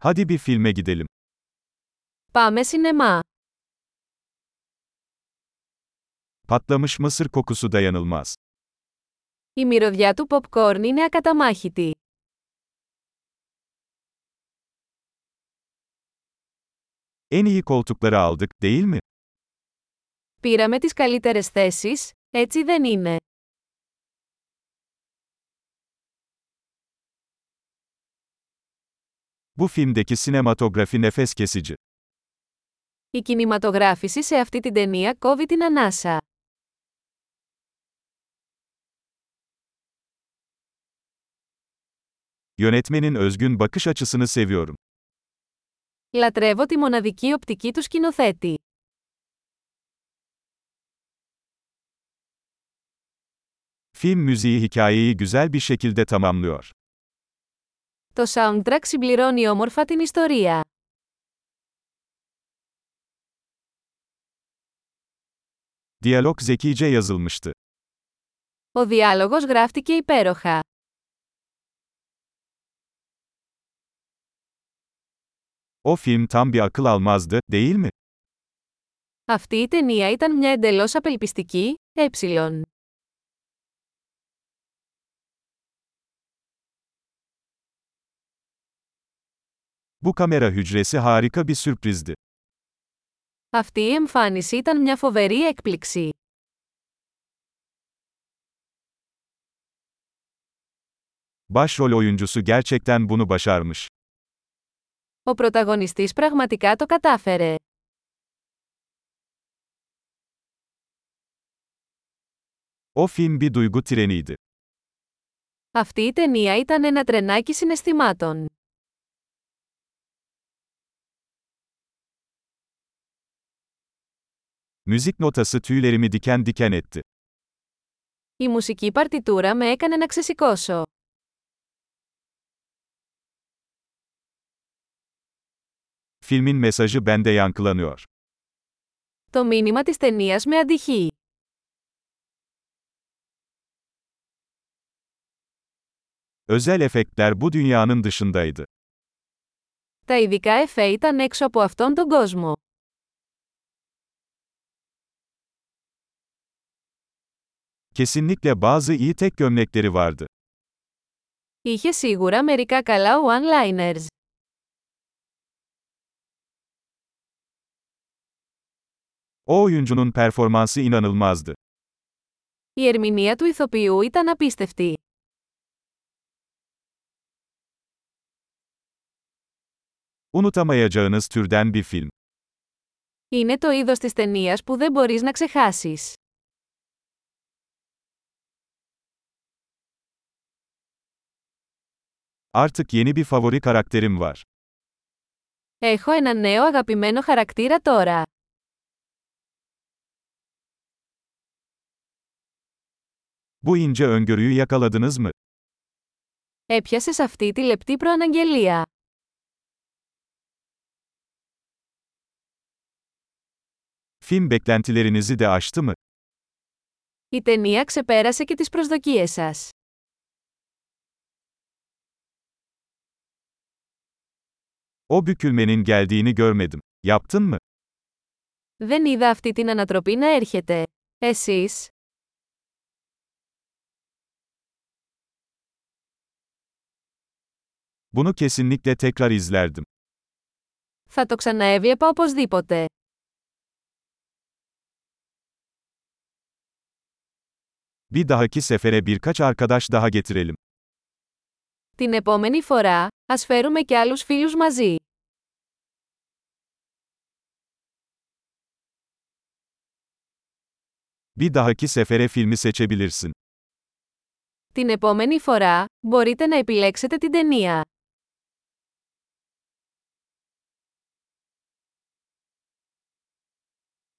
Hadi bir filme gidelim. Πάμε σινεμά. Patlamış mısır kokusu dayanılmaz. Η μυρωδιά του popcorn είναι ακαταμάχητη. En iyi koltukları aldık, değil mi? Πήραμε τις καλύτερες θέσεις, έτσι δεν είναι. Bu filmdeki sinematografi nefes kesici. Η κινηματογράφηση σε αυτή την ταινία κόβει την ανάσα. Yönetmenin özgün bakış açısını seviyorum. Λατρεύω τη μοναδική οπτική του σκηνοθέτη. Film müziği hikayeyi güzel bir şekilde tamamlıyor. Το soundtrack συμπληρώνει όμορφα την ιστορία. Diyalog zekice yazılmıştı. Ο διάλογος γράφτηκε υπέροχα. O film tam bir akıl almazdı, değil mi? Αυτή η ταινία ήταν μια εντελώς απελπιστική, ε. Bu kamera hücresi harika bir sürprizdi. Αυτή η εμφάνιση ήταν μια φοβερή έκπληξη. Başrol oyuncusu gerçekten bunu başarmış. Ο πρωταγωνιστής πραγματικά το κατάφερε. O film bir duygu treniydi. Αυτή η ταινία ήταν ένα τρενάκι συναισθημάτων. Müzik notası tüylerimi diken diken etti. Η μουσική παρτιτούρα με έκανε να ξεσηκώσω. Filmin mesajı bende yankılanıyor. Το μήνυμα της ταινίας με αντυχεί. Özel efektler bu dünyanın dışındaydı. Τα ειδικά εφέ ήταν έξω από αυτόν τον κόσμο. Kesinlikle bazı iyi tek gömlekleri vardı. Είχε σίγουρα μερικά καλά one-liners. O oyuncunun performansı inanılmazdı. Η ερμηνεία του ηθοποιού ήταν απίστευτη. Unutamayacağınız türden bir film. Είναι το είδος της ταινίας που δεν μπορείς να ξεχάσεις. Artık yeni bir favori karakterim var. Έχω ένα νέο αγαπημένο χαρακτήρα τώρα. Bu ince öngörüyü yakaladınız mı? Έπιασες αυτή τη λεπτή προαναγγελία. Film beklentilerinizi de aştı mı? Η ταινία ξεπέρασε και τις προσδοκίες σας. O bükülmenin geldiğini görmedim. Yaptın mı? Δεν είδα αυτή την ανατροπή να έρχεται. Εσείς? Bunu kesinlikle tekrar izlerdim. Θα το ξαναέβλεπα οπωσδήποτε. Bir dahaki sefere birkaç arkadaş daha getirelim. Την επόμενη φορά, ας φέρουμε και άλλους φίλους μαζί. Bir dahaki sefere filmi seçebilirsin. Την επόμενη φορά, μπορείτε να επιλέξετε την ταινία.